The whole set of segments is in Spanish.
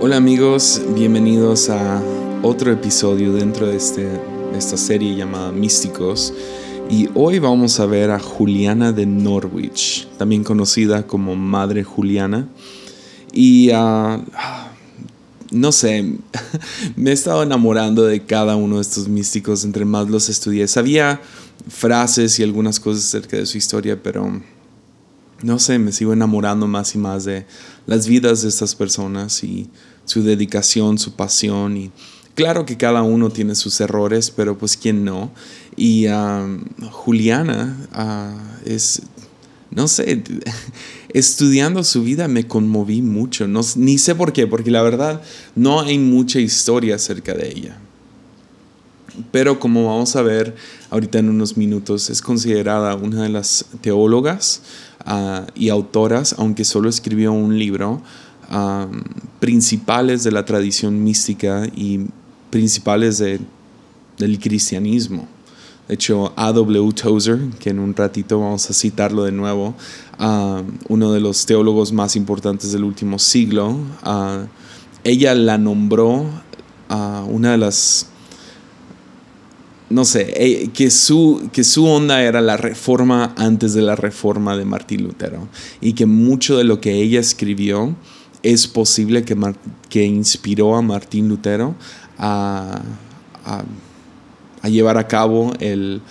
Hola amigos, bienvenidos a otro episodio dentro de, este, esta serie llamada Místicos. Y hoy vamos a ver a Juliana de Norwich, también conocida como Madre Juliana. Y ah, no sé, me he estado enamorando de cada uno de estos místicos entre más los estudié. Sabía frases y algunas cosas acerca de su historia, pero no sé, me sigo enamorando más y más de las vidas de estas personas y su dedicación, su pasión y claro que cada uno tiene sus errores, pero pues quién no. Y Juliana ah, es, no sé, estudiando su vida me conmoví mucho, no, ni sé por qué, porque la verdad no hay mucha historia acerca de ella. Pero como vamos a ver ahorita en unos minutos, es considerada una de las teólogas Ah, y autoras, aunque solo escribió un libro, principales de la tradición mística y principales de, del cristianismo. De hecho, A.W. Tozer, que en un ratito vamos a citarlo de nuevo, uno de los teólogos más importantes del último siglo, ah, ella la nombró una de las no sé, eh, que, su, que su onda era la reforma antes de la reforma de Martín Lutero y que mucho de lo que ella escribió es posible que, que inspiró a Martín Lutero a, a, llevar a cabo el,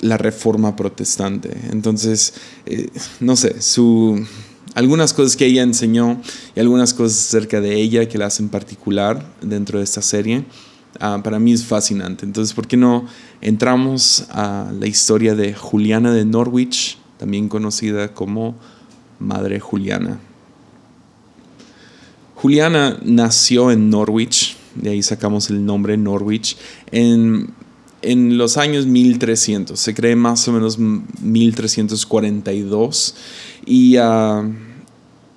la reforma protestante. Entonces, eh, no sé, su, algunas cosas que ella enseñó y algunas cosas acerca de ella que la hacen particular dentro de esta serie Ah, para mí es fascinante. Entonces, ¿por qué no entramos a la historia de Juliana de Norwich, también conocida como Madre Juliana? Juliana nació en Norwich, de ahí sacamos el nombre Norwich, en, en los años 1300, se cree más o menos 1342, y uh,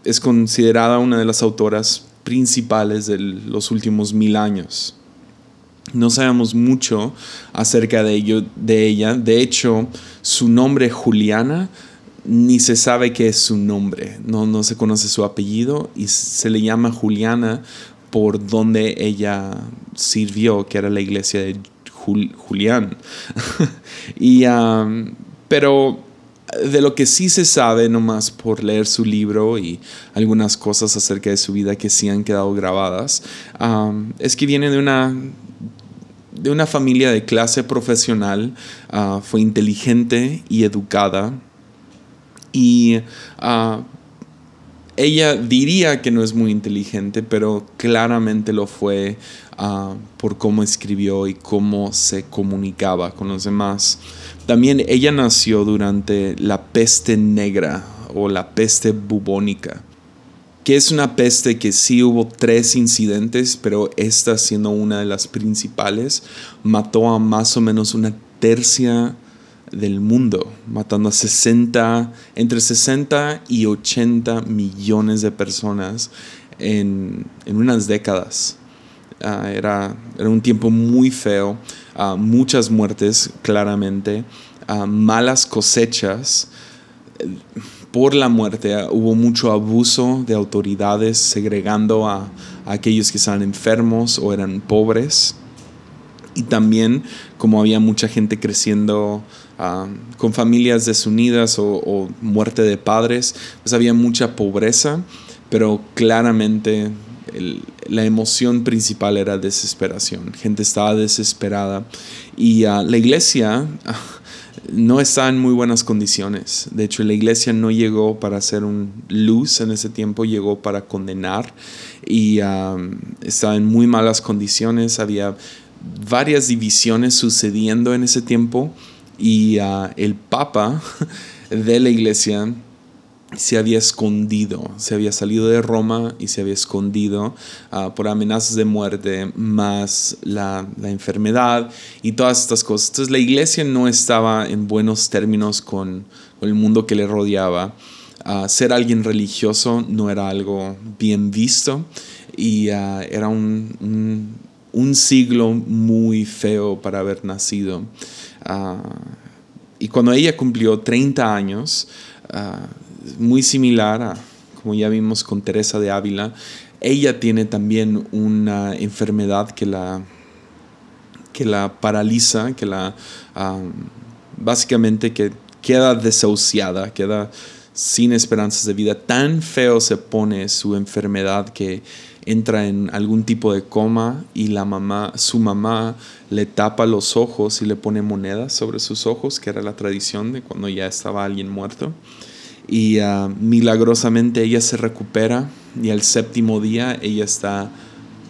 es considerada una de las autoras principales de los últimos mil años. No sabemos mucho acerca de, ello, de ella. De hecho, su nombre Juliana ni se sabe qué es su nombre. No, no se conoce su apellido y se le llama Juliana por donde ella sirvió, que era la iglesia de Julián. y, pero de lo que sí se sabe, nomás por leer su libro y algunas cosas acerca de su vida que sí han quedado grabadas, es que viene de una de una familia de clase profesional, ah, fue inteligente y educada y ah, ella diría que no es muy inteligente, pero claramente lo fue ah, por cómo escribió y cómo se comunicaba con los demás. También ella nació durante la peste negra o la peste bubónica que es una peste que sí hubo tres incidentes, pero esta siendo una de las principales, mató a más o menos una tercia del mundo, matando a 60, entre 60 y 80 millones de personas en, unas décadas. Ah, era, era, un tiempo muy feo, ah, muchas muertes claramente, ah, malas cosechas por la muerte. Hubo mucho abuso de autoridades segregando a, aquellos que estaban enfermos o eran pobres. Y también como había mucha gente creciendo ah, con familias desunidas o, muerte de padres, pues había mucha pobreza, pero claramente la emoción principal era desesperación. Gente estaba desesperada y ah, la iglesia no está en muy buenas condiciones. De hecho, la iglesia no llegó para hacer un luz en ese tiempo, llegó para condenar y um, estaba en muy malas condiciones. Había varias divisiones sucediendo en ese tiempo y uh, el papa de la iglesia se había escondido, se había salido de Roma y se había escondido ah, por amenazas de muerte, más la, enfermedad y todas estas cosas. Entonces la iglesia no estaba en buenos términos con, el mundo que le rodeaba. Ah, ser alguien religioso no era algo bien visto y ah, era un, siglo muy feo para haber nacido. y cuando ella cumplió 30 años, muy similar a como ya vimos con Teresa de Ávila, ella tiene también una enfermedad que la, que la paraliza, que la básicamente que queda desahuciada, queda sin esperanzas de vida. Tan feo se pone su enfermedad que entra en algún tipo de coma y la mamá, su mamá le tapa los ojos y le pone monedas sobre sus ojos, que era la tradición de cuando ya estaba alguien muerto. Y ah, milagrosamente ella se recupera y al séptimo día ella está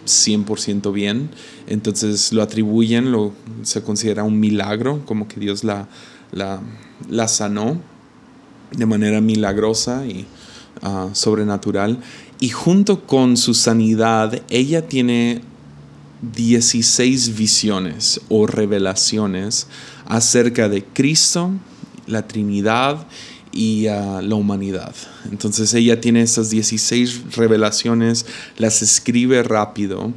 100% bien. Entonces lo atribuyen, lo, se considera un milagro, como que Dios la, la, la sanó de manera milagrosa y ah, sobrenatural. Y junto con su sanidad, ella tiene 16 visiones o revelaciones acerca de Cristo, la Trinidad y a la humanidad. Entonces ella tiene esas 16 revelaciones, las escribe rápido,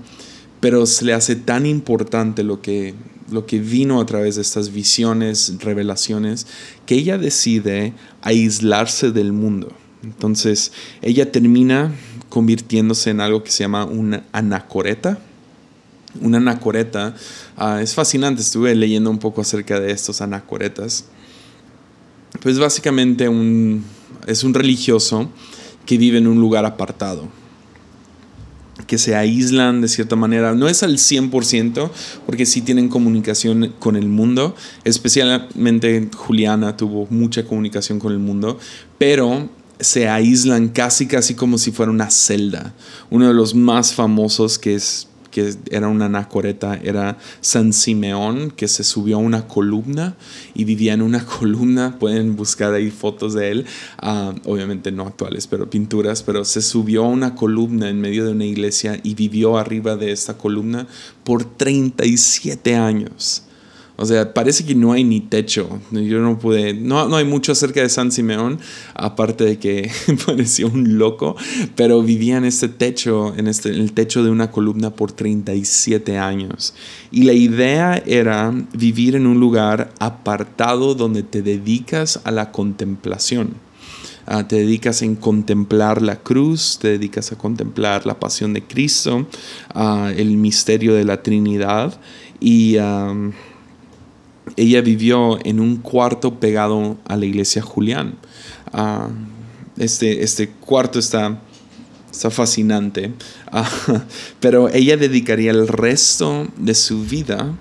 pero se le hace tan importante lo que, lo que vino a través de estas visiones, revelaciones, que ella decide aislarse del mundo. Entonces ella termina convirtiéndose en algo que se llama una anacoreta. Una anacoreta ah, es fascinante, estuve leyendo un poco acerca de estos anacoretas pues básicamente un, es un religioso que vive en un lugar apartado, que se aíslan de cierta manera. No es al 100%, porque sí tienen comunicación con el mundo, especialmente Juliana tuvo mucha comunicación con el mundo, pero se aíslan casi, casi como si fuera una celda. Uno de los más famosos que es que era una anacoreta, era San Simeón, que se subió a una columna y vivía en una columna. Pueden buscar ahí fotos de él, ah, obviamente no actuales, pero pinturas, pero se subió a una columna en medio de una iglesia y vivió arriba de esta columna por 37 años. O sea, parece que no hay ni techo. Yo no pude, no, no hay mucho acerca de San Simeón, aparte de que parecía un loco, pero vivía en este techo, en, este, en el techo de una columna por 37 años. Y la idea era vivir en un lugar apartado donde te dedicas a la contemplación. Ah, te dedicas en contemplar la cruz, te dedicas a contemplar la pasión de Cristo, uh, el misterio de la Trinidad y ella vivió en un cuarto pegado a la iglesia Julián. Ah, este, este cuarto está, está fascinante, ah, pero ella dedicaría el resto de su vida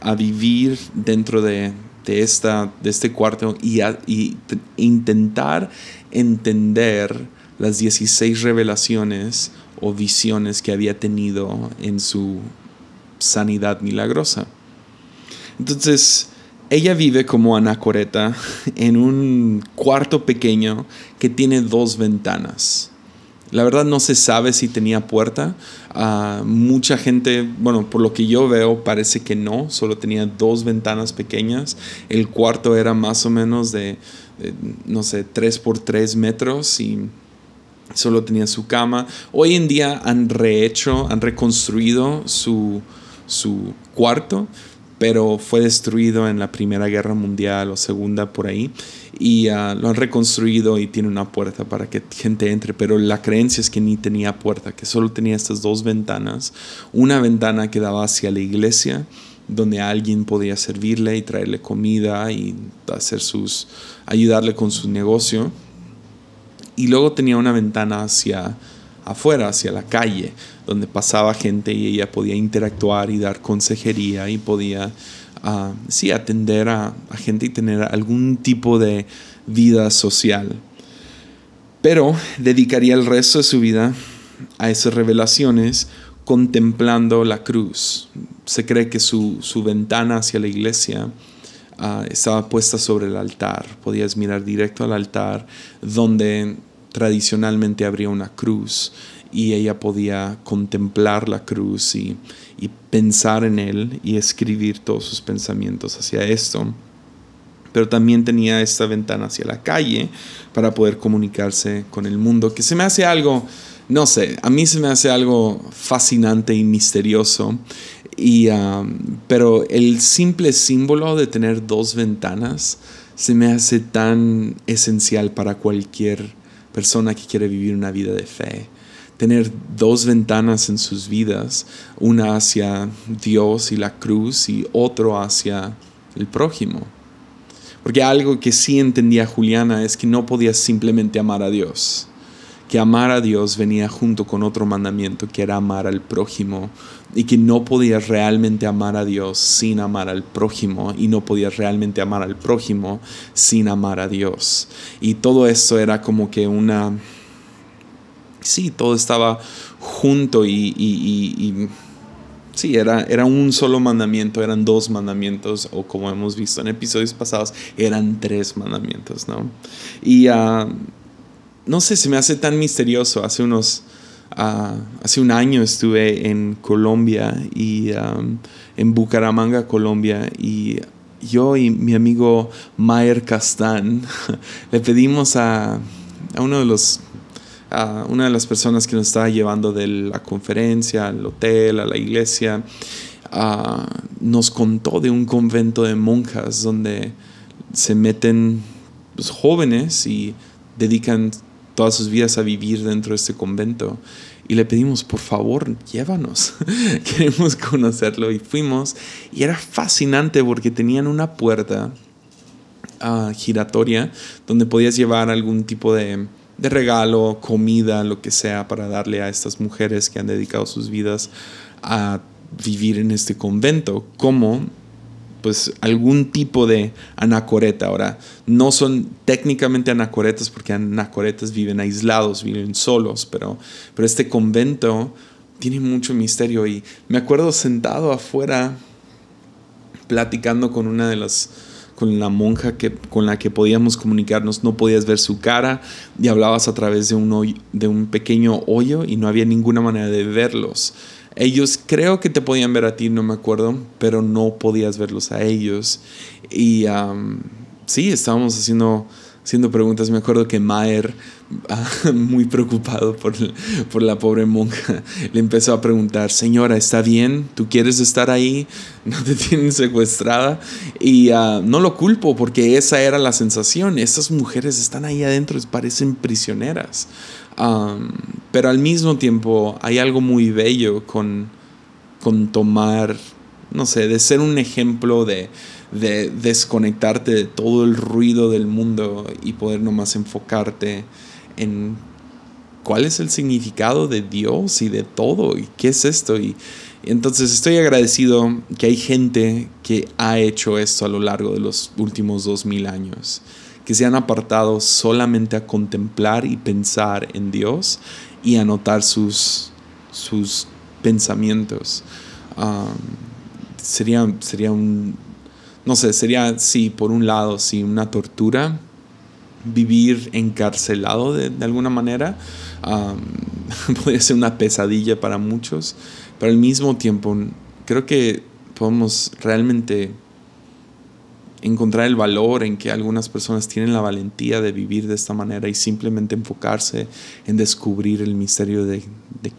a vivir dentro de, esta, de este cuarto y, y intentar entender las 16 revelaciones o visiones que había tenido en su sanidad milagrosa. Entonces, ella vive como anacoreta en un cuarto pequeño que tiene dos ventanas. La verdad no se sabe si tenía puerta. Ah, mucha gente, bueno, por lo que yo veo, parece que no, solo tenía dos ventanas pequeñas. El cuarto era más o menos de, no sé, 3 por 3 metros y solo tenía su cama. Hoy en día han rehecho, han reconstruido su, su cuarto pero fue destruido en la Primera Guerra Mundial o Segunda por ahí y ah, lo han reconstruido y tiene una puerta para que gente entre, pero la creencia es que ni tenía puerta, que solo tenía estas dos ventanas, una ventana que daba hacia la iglesia donde alguien podía servirle y traerle comida y hacer sus ayudarle con su negocio. Y luego tenía una ventana hacia afuera, hacia la calle, donde pasaba gente y ella podía interactuar y dar consejería y podía, uh, sí, atender a, gente y tener algún tipo de vida social. Pero dedicaría el resto de su vida a esas revelaciones contemplando la cruz. Se cree que su, ventana hacia la iglesia ah, estaba puesta sobre el altar. Podías mirar directo al altar donde tradicionalmente habría una cruz y ella podía contemplar la cruz y, pensar en él y escribir todos sus pensamientos hacia esto. Pero también tenía esta ventana hacia la calle para poder comunicarse con el mundo, que se me hace algo, no sé, a mí se me hace algo fascinante y misterioso. Y, um, pero el simple símbolo de tener dos ventanas se me hace tan esencial para cualquier persona que quiere vivir una vida de fe. Tener dos ventanas en sus vidas, una hacia Dios y la cruz y otro hacia el prójimo. Porque algo que sí entendía Juliana es que no podías simplemente amar a Dios que amar a Dios venía junto con otro mandamiento que era amar al prójimo y que no podías realmente amar a Dios sin amar al prójimo y no podías realmente amar al prójimo sin amar a Dios. Y todo esto era como que una... Sí, todo estaba junto y, Sí, era, era, un solo mandamiento, eran dos mandamientos, o como hemos visto en episodios pasados, eran tres mandamientos, ¿no? Y uh, no sé, se me hace tan misterioso. Hace unos, ah, hace un año estuve en Colombia y en Bucaramanga, Colombia, y yo y mi amigo Mayer Castán le pedimos a, uno de los a una de las personas que nos estaba llevando de la conferencia al hotel, a la iglesia, nos contó de un convento de monjas donde se meten pues, jóvenes y dedican todas sus vidas a vivir dentro de este convento. Y le pedimos, por favor, llévanos. Queremos conocerlo. Y fuimos. Y era fascinante porque tenían una puerta ah, giratoria donde podías llevar algún tipo de, de regalo, comida, lo que sea, para darle a estas mujeres que han dedicado sus vidas a vivir en este convento. Como pues algún tipo de anacoreta. Ahora, no son técnicamente anacoretas porque anacoretas viven aislados, viven solos, pero, pero este convento tiene mucho misterio y me acuerdo sentado afuera platicando con una de las con la monja que, con la que podíamos comunicarnos, no podías ver su cara y hablabas a través de un, de un pequeño hoyo y no había ninguna manera de verlos. Ellos creo que te podían ver a ti, no me acuerdo, pero no podías verlos a ellos. Y sí, estábamos haciendo, haciendo preguntas. Me acuerdo que Maer, ah, muy preocupado por, por la pobre monja, le empezó a preguntar, señora, ¿está bien? ¿Tú quieres estar ahí? ¿No te tienen secuestrada? Y ah, no lo culpo porque esa era la sensación. Estas mujeres están ahí adentro, parecen prisioneras pero al mismo tiempo hay algo muy bello con, con tomar, no sé, de ser un ejemplo de, de desconectarte de todo el ruido del mundo y poder nomás enfocarte en cuál es el significado de Dios y de todo y qué es esto. Y, entonces estoy agradecido que hay gente que ha hecho esto a lo largo de los últimos dos mil años que se han apartado solamente a contemplar y pensar en Dios y anotar sus, sus pensamientos. sería, sería un, no sé, sería, sí, por un lado, sí, una tortura vivir encarcelado de, alguna manera. podría ser una pesadilla para muchos, pero al mismo tiempo creo que podemos realmente encontrar el valor en que algunas personas tienen la valentía de vivir de esta manera y simplemente enfocarse en descubrir el misterio de,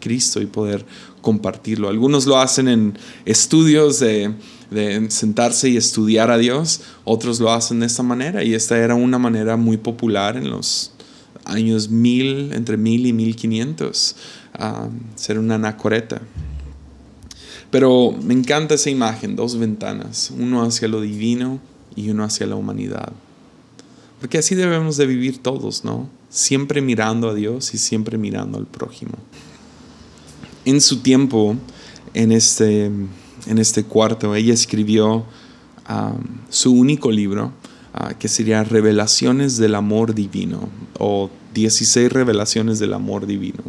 Cristo y poder compartirlo. Algunos lo hacen en estudios de, sentarse y estudiar a Dios, otros lo hacen de esta manera y esta era una manera muy popular en los años mil, entre mil y mil quinientos, ser una anacoreta. Pero me encanta esa imagen, dos ventanas, uno hacia lo divino y uno hacia la humanidad. Porque así debemos de vivir todos, ¿no? Siempre mirando a Dios y siempre mirando al prójimo. En su tiempo, en este, en este cuarto, ella escribió um, su único libro, uh, que sería Revelaciones del Amor Divino, o 16 Revelaciones del Amor Divino.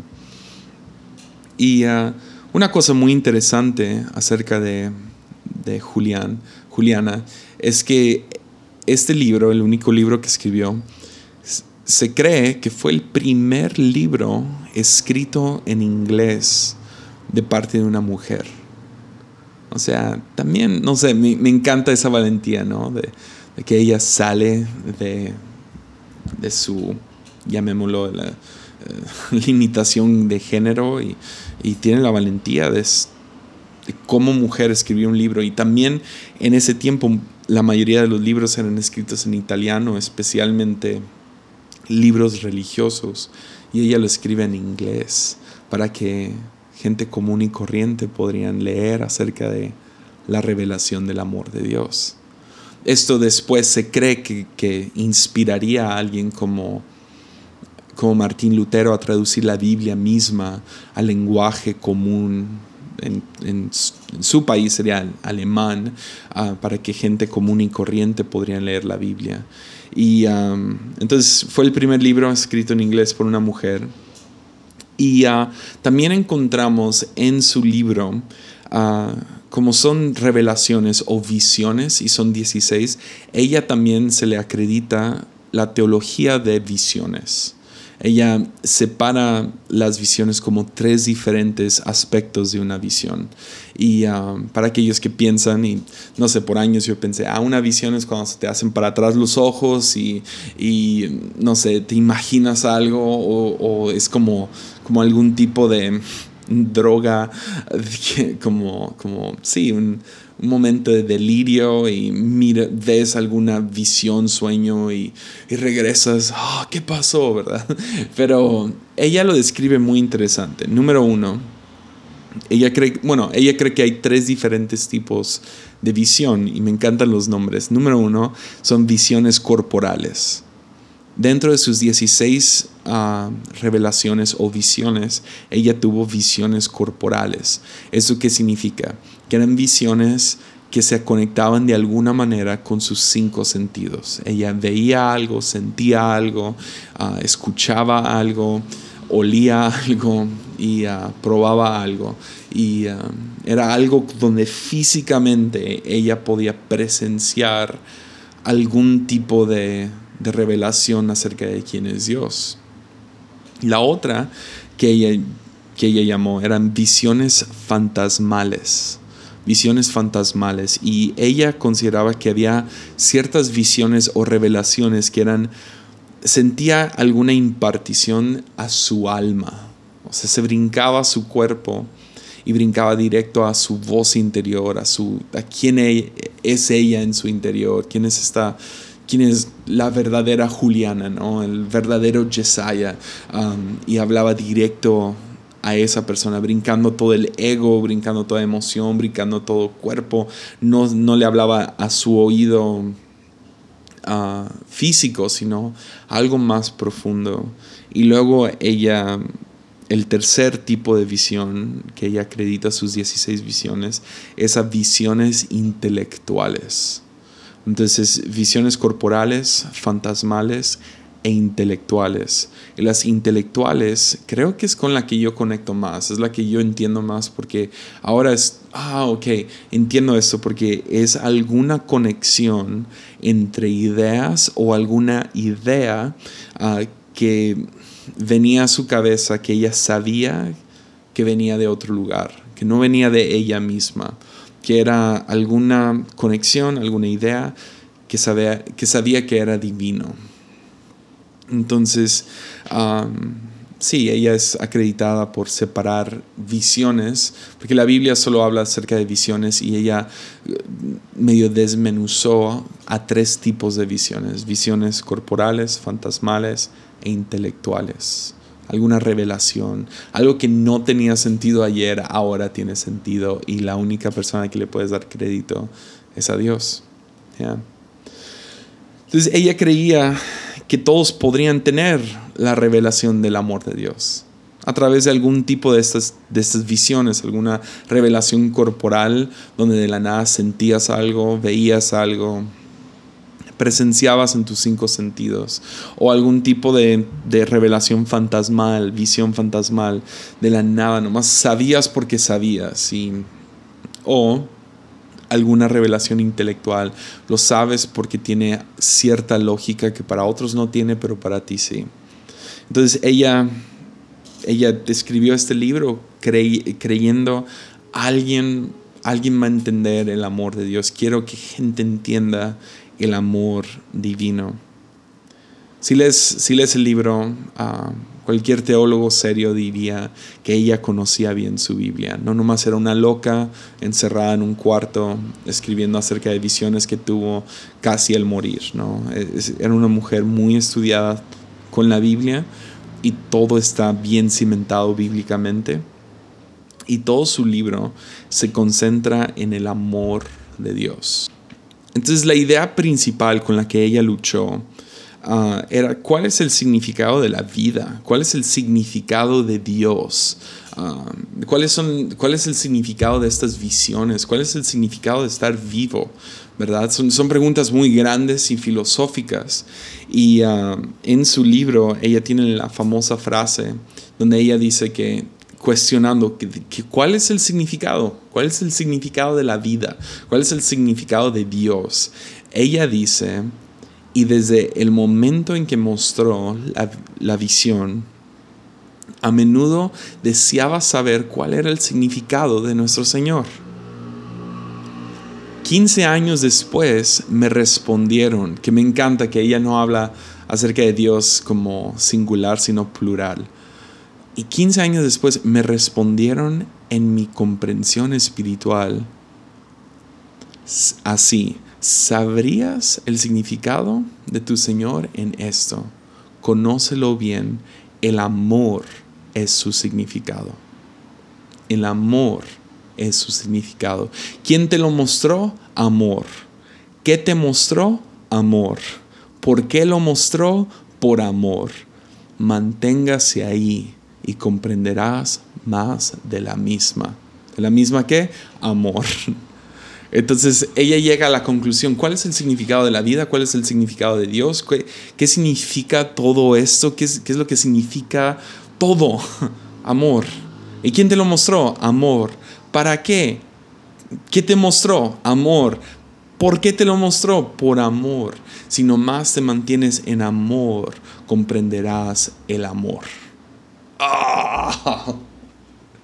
Y uh, una cosa muy interesante acerca de, de Julián, Juliana es que este libro, el único libro que escribió, se cree que fue el primer libro escrito en inglés de parte de una mujer. O sea, también, no sé, me, encanta esa valentía, ¿no? De, que ella sale de, su, llamémoslo, la, eh, limitación de género y, y tiene la valentía de, de cómo mujer escribió un libro. Y también en ese tiempo la mayoría de los libros eran escritos en italiano, especialmente libros religiosos y ella lo escribe en inglés para que gente común y corriente podrían leer acerca de la revelación del amor de Dios. Esto después se cree que, inspiraría a alguien como, como Martín Lutero a traducir la Biblia misma al lenguaje común en, su país sería alemán, ah, para que gente común y corriente podrían leer la Biblia. Y entonces fue el primer libro escrito en inglés por una mujer. Y ah, también encontramos en su libro, ah, como son revelaciones o visiones, y son 16, ella también se le acredita la teología de visiones. Ella separa las visiones como tres diferentes aspectos de una visión. Y um, para aquellos que piensan, y no sé, por años yo pensé, ah, una visión es cuando se te hacen para atrás los ojos y, no sé, te imaginas algo o, es como, como algún tipo de droga, como, como sí, un, un momento de delirio y ves alguna visión, sueño y, regresas, ah, ¿qué pasó? ¿verdad? Pero ella lo describe muy interesante. Número uno, ella cree, bueno, ella cree que hay tres diferentes tipos de visión y me encantan los nombres. Número uno son visiones corporales. Dentro de sus 16 revelaciones o visiones, ella tuvo visiones corporales. ¿Eso qué significa? que eran visiones que se conectaban de alguna manera con sus cinco sentidos. Ella veía algo, sentía algo, ah, escuchaba algo, olía algo y ah, probaba algo. Y ah, era algo donde físicamente ella podía presenciar algún tipo de, de revelación acerca de quién es Dios. La otra que ella, que ella llamó eran visiones fantasmales visiones fantasmales. Y ella consideraba que había ciertas visiones o revelaciones que eran, sentía alguna impartición a su alma, o sea, se brincaba a su cuerpo y brincaba directo a su voz interior, a, su, a quién e, es ella en su interior, quién es esta quién es la verdadera Juliana, ¿no? el verdadero Jesiah, um, y hablaba directo a esa persona, brincando todo el ego, brincando toda emoción, brincando todo cuerpo. No, no le hablaba a su oído ah, físico, sino algo más profundo. Y luego ella, el tercer tipo de visión que ella acredita sus 16 visiones, es a visiones intelectuales. Entonces, visiones corporales, fantasmales e intelectuales. Y las intelectuales creo que es con la que yo conecto más, es la que yo entiendo más porque ahora es, ah, ok, entiendo esto porque es alguna conexión entre ideas o alguna idea ah, que venía a su cabeza, que ella sabía que venía de otro lugar, que no venía de ella misma, que era alguna conexión, alguna idea que sabía que, sabía que era divino. Entonces, sí, ella es acreditada por separar visiones, porque la Biblia solo habla acerca de visiones y ella eh, medio desmenuzó a tres tipos de visiones, visiones corporales, fantasmales e intelectuales. Alguna revelación, algo que no tenía sentido ayer, ahora tiene sentido y la única persona que le puedes dar crédito es a Dios. Entonces ella creía que todos podrían tener la revelación del amor de Dios a través de algún tipo de estas, de estas visiones, alguna revelación corporal donde de la nada sentías algo, veías algo, presenciabas en tus cinco sentidos, o algún tipo de, revelación fantasmal, visión fantasmal, de la nada, nomás sabías porque sabías, y, o alguna revelación intelectual, lo sabes porque tiene cierta lógica que para otros no tiene, pero para ti sí. Entonces ella, ella escribió este libro creyendo alguien, alguien va a entender el amor de Dios. Quiero que gente entienda el amor divino. Si lees, si lees el libro, ah, Cualquier teólogo serio diría que ella conocía bien su Biblia. No nomás era una loca encerrada en un cuarto escribiendo acerca de visiones que tuvo casi al morir. ¿no? Era una mujer muy estudiada, con la Biblia y todo está bien cimentado bíblicamente. Y todo su libro se concentra en el amor de Dios. Entonces la idea principal con la que ella luchó ah, era cuál es el significado de la vida, cuál es el significado de Dios, ah, ¿cuáles son, cuál es el significado de estas visiones, cuál es el significado de estar vivo, ¿verdad? Son, son preguntas muy grandes y filosóficas. Y ah, en su libro ella tiene la famosa frase donde ella dice que cuestionando cuál es el significado, cuál es el significado de la vida, cuál es el significado de Dios. Ella dice, y desde el momento en que mostró la, la visión, a menudo deseaba saber cuál era el significado de nuestro Señor. 15 años después me respondieron, que me encanta que ella no habla acerca de Dios como singular, sino plural. Y 15 años después me respondieron en mi comprensión espiritual así, ¿sabrías el significado de tu Señor en esto? Conócelo bien, el amor es su significado. El amor es su significado. ¿Quién te lo mostró? Amor. ¿Qué te mostró? Amor. ¿Por qué lo mostró? Por amor. Manténgase ahí y comprenderás más de la misma. ¿De la misma qué? Amor. Entonces ella llega a la conclusión, ¿cuál es el significado de la vida? ¿Cuál es el significado de Dios? ¿Qué, significa todo esto? ¿Qué es, ¿Qué es lo que significa todo? Amor. ¿Y quién te lo mostró? Amor. ¿Para qué? ¿Qué te mostró? Amor. ¿Por qué te lo mostró? Por amor. Si más te mantienes en amor, comprenderás el amor. Oh,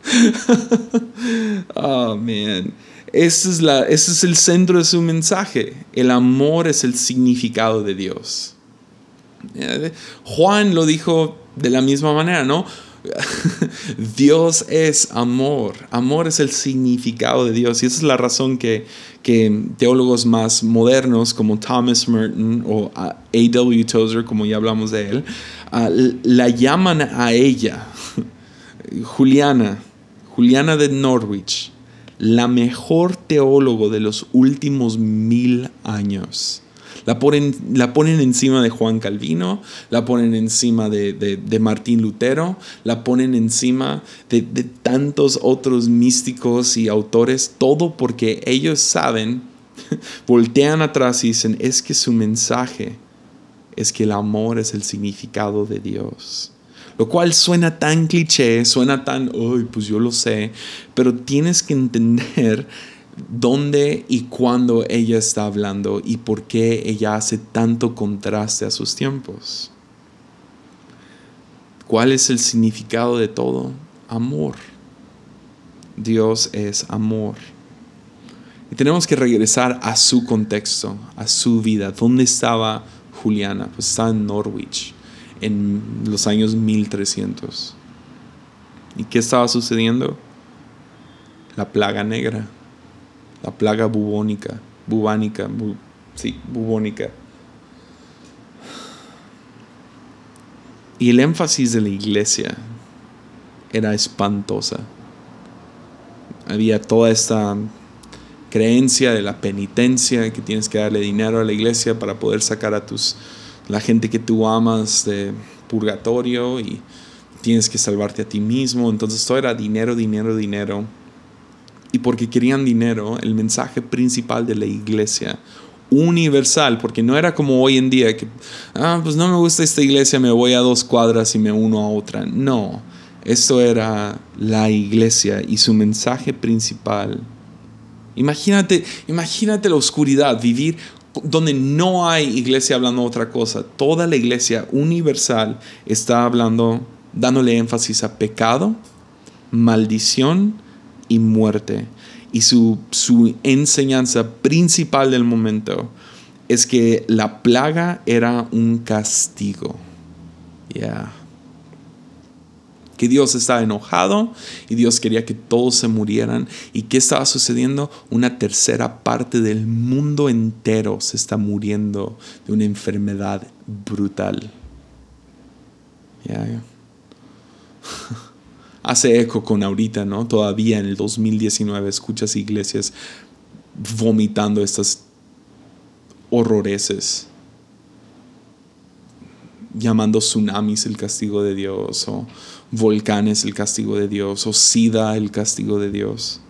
oh man. Es, la, ese es el centro de su mensaje. El amor es el significado de Dios. Juan lo dijo de la misma manera, ¿no? Dios es amor. Amor es el significado de Dios. Y esa es la razón que, que teólogos más modernos como Thomas Merton o A.W. Tozer, como ya hablamos de él, la llaman a ella, Juliana, Juliana de Norwich, la mejor teólogo de los últimos mil años. La ponen, la ponen encima de Juan Calvino, la ponen encima de, Martín Lutero, la ponen encima de, de tantos otros místicos y autores, todo porque ellos saben, voltean atrás y dicen, es que su mensaje es que el amor es el significado de Dios. Lo cual suena tan cliché, suena tan, uy, pues yo lo sé, pero tienes que entender dónde y cuándo ella está hablando y por qué ella hace tanto contraste a sus tiempos. ¿Cuál es el significado de todo? Amor. Dios es amor. Y tenemos que regresar a su contexto, a su vida. ¿Dónde estaba Juliana? Pues estaba en Norwich en los años 1300. ¿Y qué estaba sucediendo? La plaga negra la plaga bubónica, bubánica, sí, bubónica. Y el énfasis de la iglesia era espantosa. Había toda esta creencia de la penitencia, que tienes que darle dinero a la iglesia para poder sacar a tus la gente que tú amas de purgatorio y tienes que salvarte a ti mismo. Entonces todo era dinero, dinero, dinero y porque querían dinero, el mensaje principal de la iglesia universal, porque no era como hoy en día que, ah, pues no me gusta esta iglesia, me voy a dos cuadras y me uno a otra. No, esto era la iglesia y su mensaje principal. Imagínate, imagínate la oscuridad, vivir donde no hay iglesia hablando otra cosa. Toda la iglesia universal está hablando, dándole énfasis a pecado, maldición, y muerte. Y su, enseñanza principal del momento es que la plaga era un castigo. Ya. Que Dios estaba enojado y Dios quería que todos se murieran. ¿Y qué estaba sucediendo? Una tercera parte del mundo entero se está muriendo de una enfermedad brutal. Ya, Hace eco con ahorita, ¿no? Todavía en el 2019 escuchas iglesias vomitando estas horroreces, llamando tsunamis el castigo de Dios, o volcanes el castigo de Dios, o SIDA el castigo de Dios.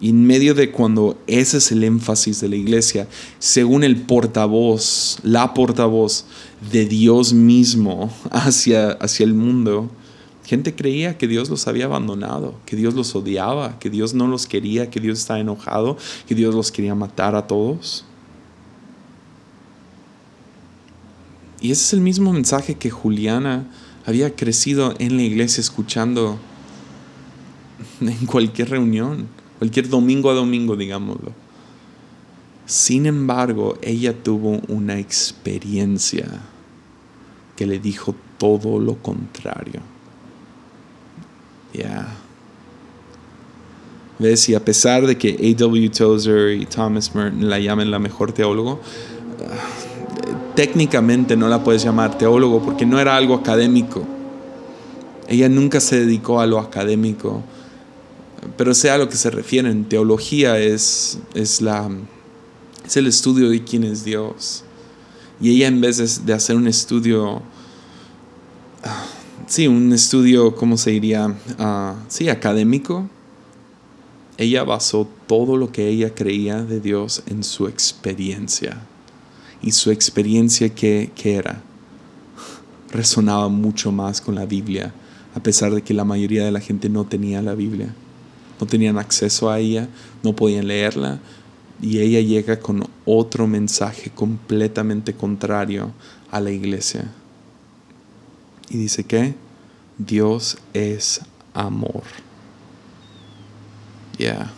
Y en medio de cuando ese es el énfasis de la iglesia, según el portavoz, la portavoz de Dios mismo hacia, hacia el mundo, gente creía que Dios los había abandonado, que Dios los odiaba, que Dios no los quería, que Dios estaba enojado, que Dios los quería matar a todos. Y ese es el mismo mensaje que Juliana había crecido en la iglesia escuchando en cualquier reunión cualquier domingo a domingo, digámoslo. Sin embargo, ella tuvo una experiencia que le dijo todo lo contrario. Ya. ¿Ves? Y a pesar de que A.W. Tozer y Thomas Merton la llamen la mejor teólogo, técnicamente no la puedes llamar teólogo porque no era algo académico. Ella nunca se dedicó a lo académico pero sea a lo que se refieren, teología es, es, la, es el estudio de quién es Dios. Y ella en vez de, hacer un estudio, sí, un estudio, ¿cómo se diría? Uh, sí, académico, ella basó todo lo que ella creía de Dios en su experiencia. Y su experiencia, ¿qué, qué era? Resonaba mucho más con la Biblia, a pesar de que la mayoría de la gente no tenía la Biblia no tenían acceso a ella, no podían leerla, y ella llega con otro mensaje completamente contrario a la iglesia. Y dice que Dios es amor. Ya.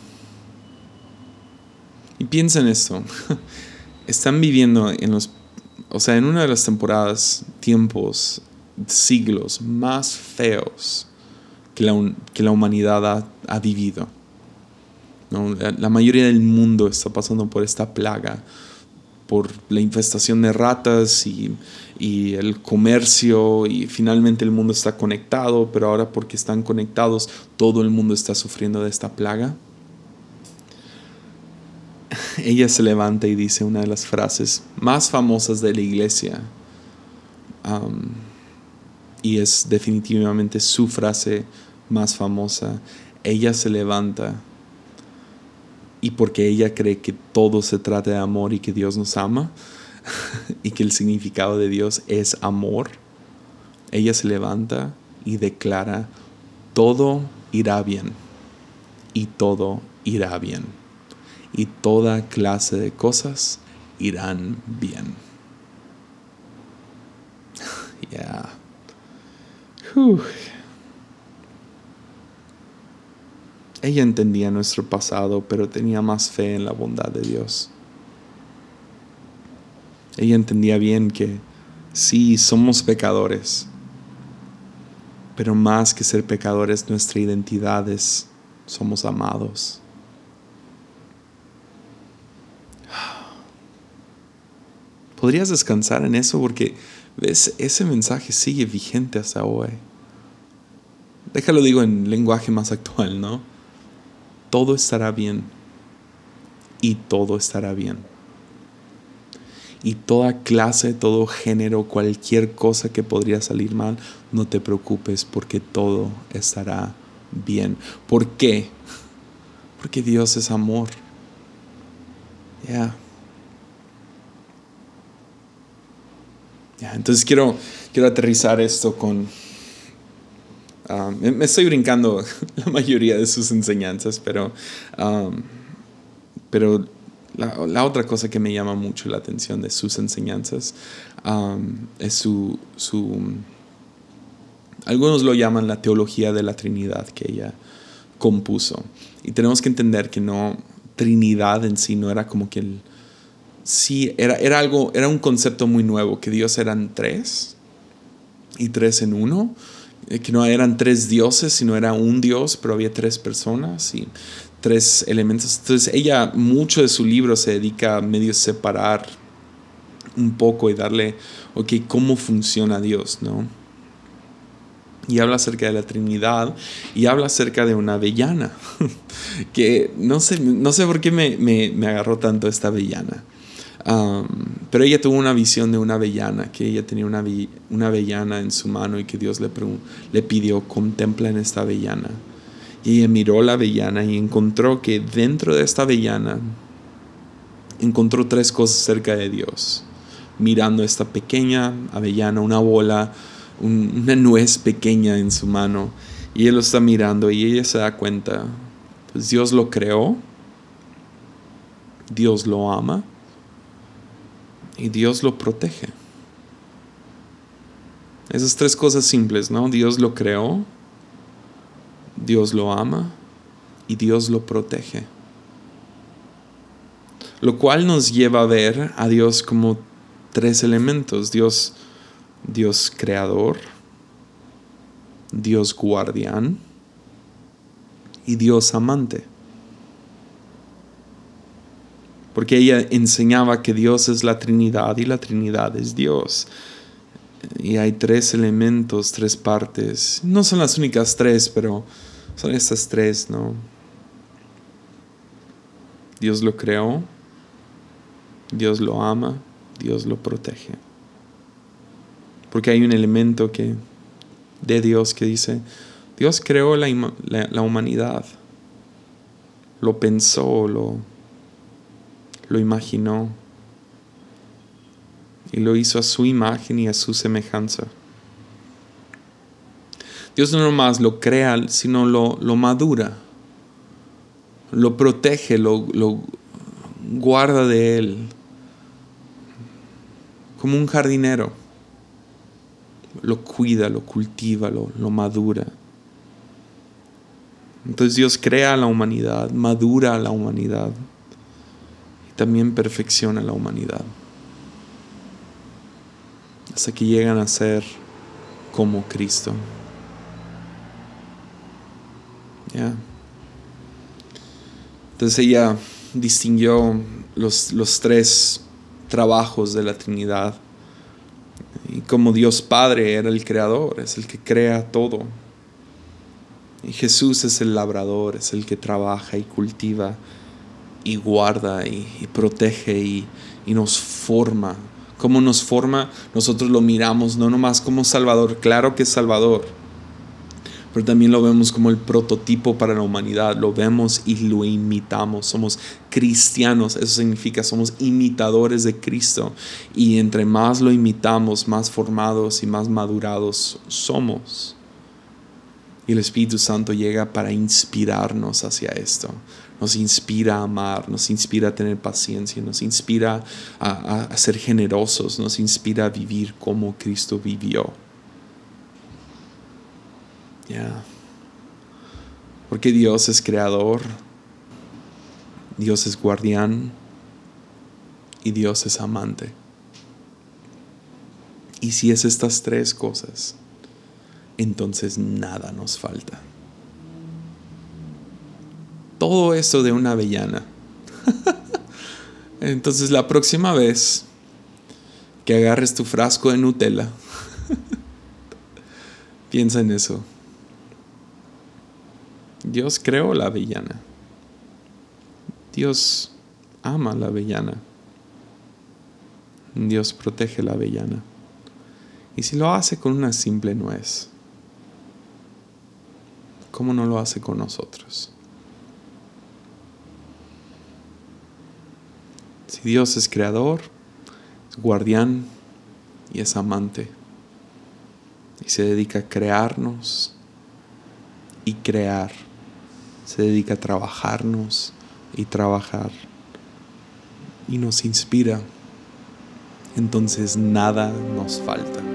Y piensa en esto. Están viviendo en los, o sea, en una de las temporadas, tiempos, siglos más feos que la, humanidad ha, vivido. La, mayoría del mundo está pasando por esta plaga, por la infestación de ratas y, el comercio y finalmente el mundo está conectado, pero ahora porque están conectados todo el mundo está sufriendo de esta plaga. Ella se levanta y dice una de las frases más famosas de la iglesia. y es definitivamente su frase más famosa, ella se levanta y porque ella cree que todo se trata de amor y que Dios nos ama y que el significado de Dios es amor, ella se levanta y declara, todo irá bien y todo irá bien y toda clase de cosas irán bien. Ya. Ella entendía nuestro pasado, pero tenía más fe en la bondad de Dios. Ella entendía bien que sí, somos pecadores, pero más que ser pecadores, nuestra identidad es, somos amados. Podrías descansar en eso porque, ves, ese mensaje sigue vigente hasta hoy. Déjalo digo en lenguaje más actual, ¿no? Todo estará bien y todo estará bien. Y toda clase, todo género, cualquier cosa que podría salir mal, no te preocupes porque todo estará bien. ¿Por qué? Porque Dios es amor. Ya. entonces quiero, quiero aterrizar esto con, Um, me estoy brincando la mayoría de sus enseñanzas, pero, um, pero la, otra cosa que me llama mucho la atención de sus enseñanzas um, es su, su, Algunos lo llaman la teología de la Trinidad que ella compuso. Y tenemos que entender que no, Trinidad en sí no era como que el... Sí, era, era algo, era un concepto muy nuevo, que Dios eran tres y tres en uno que no eran tres dioses, sino era un dios, pero había tres personas y tres elementos. Entonces ella, mucho de su libro se dedica a medio separar un poco y darle, ok, cómo funciona Dios, ¿no? y habla acerca de la Trinidad y habla acerca de una avellana, que no sé, no sé por qué me, me, agarró tanto esta avellana. Pero ella tuvo una visión de una avellana, que ella tenía una, una avellana en su mano y que Dios le, pidió, contempla en esta avellana. Y ella miró la avellana y encontró que dentro de esta avellana encontró tres cosas cerca de Dios. Mirando esta pequeña avellana, una bola, una nuez pequeña en su mano y él lo está mirando y ella se da cuenta, pues Dios lo creó, Dios lo ama y Dios lo protege. Esas tres cosas simples, ¿no? Dios lo creó, Dios lo ama y Dios lo protege. Lo cual nos lleva a ver a Dios como tres elementos. Dios Dios creador, Dios guardián y Dios amante. Porque ella enseñaba que Dios es la Trinidad y la Trinidad es Dios. Y hay tres elementos, tres partes. No son las únicas tres, pero son estas tres, ¿no? Dios lo creó, Dios lo ama, Dios lo protege. Porque hay un elemento que, de Dios que dice, Dios creó la, la, humanidad, lo pensó, lo, lo imaginó y lo hizo a su imagen y a su semejanza. Dios no nomás lo crea, sino lo, lo madura, lo protege, lo, lo guarda de él, como un jardinero lo cuida, lo cultiva, lo, madura. Entonces Dios crea a la humanidad, madura a la humanidad también perfecciona la humanidad. Hasta que llegan a ser como Cristo. Entonces ella distinguió los, los tres trabajos de la Trinidad y como Dios Padre era el creador, es el que crea todo. Y Jesús es el labrador, es el que trabaja y cultiva y guarda y, protege y, y nos forma. Como nos forma, nosotros lo miramos no nomás como Salvador, claro que es Salvador, pero también lo vemos como el prototipo para la humanidad, lo vemos y lo imitamos, somos cristianos, eso significa somos imitadores de Cristo y entre más lo imitamos, más formados y más madurados somos. Y el Espíritu Santo llega para inspirarnos hacia esto. Nos inspira a amar, nos inspira a tener paciencia, nos inspira a, ser generosos, nos inspira a vivir como Cristo vivió. Porque Dios es creador, Dios es guardián y Dios es amante. Y si es estas tres cosas, entonces nada nos falta. Todo esto de una avellana. entonces la próxima vez que agarres tu frasco de Nutella, piensa en eso. Dios creó la avellana. Dios ama la avellana. Dios protege la avellana. Y si lo hace con una simple nuez, ¿cómo no lo hace con nosotros? Si Dios es creador, es guardián y es amante, y se dedica a crearnos y crear. Se dedica a trabajarnos y trabajar. Y nos inspira, entonces nada nos falta.